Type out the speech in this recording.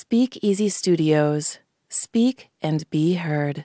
Speak Easy Studios. Speak and be heard.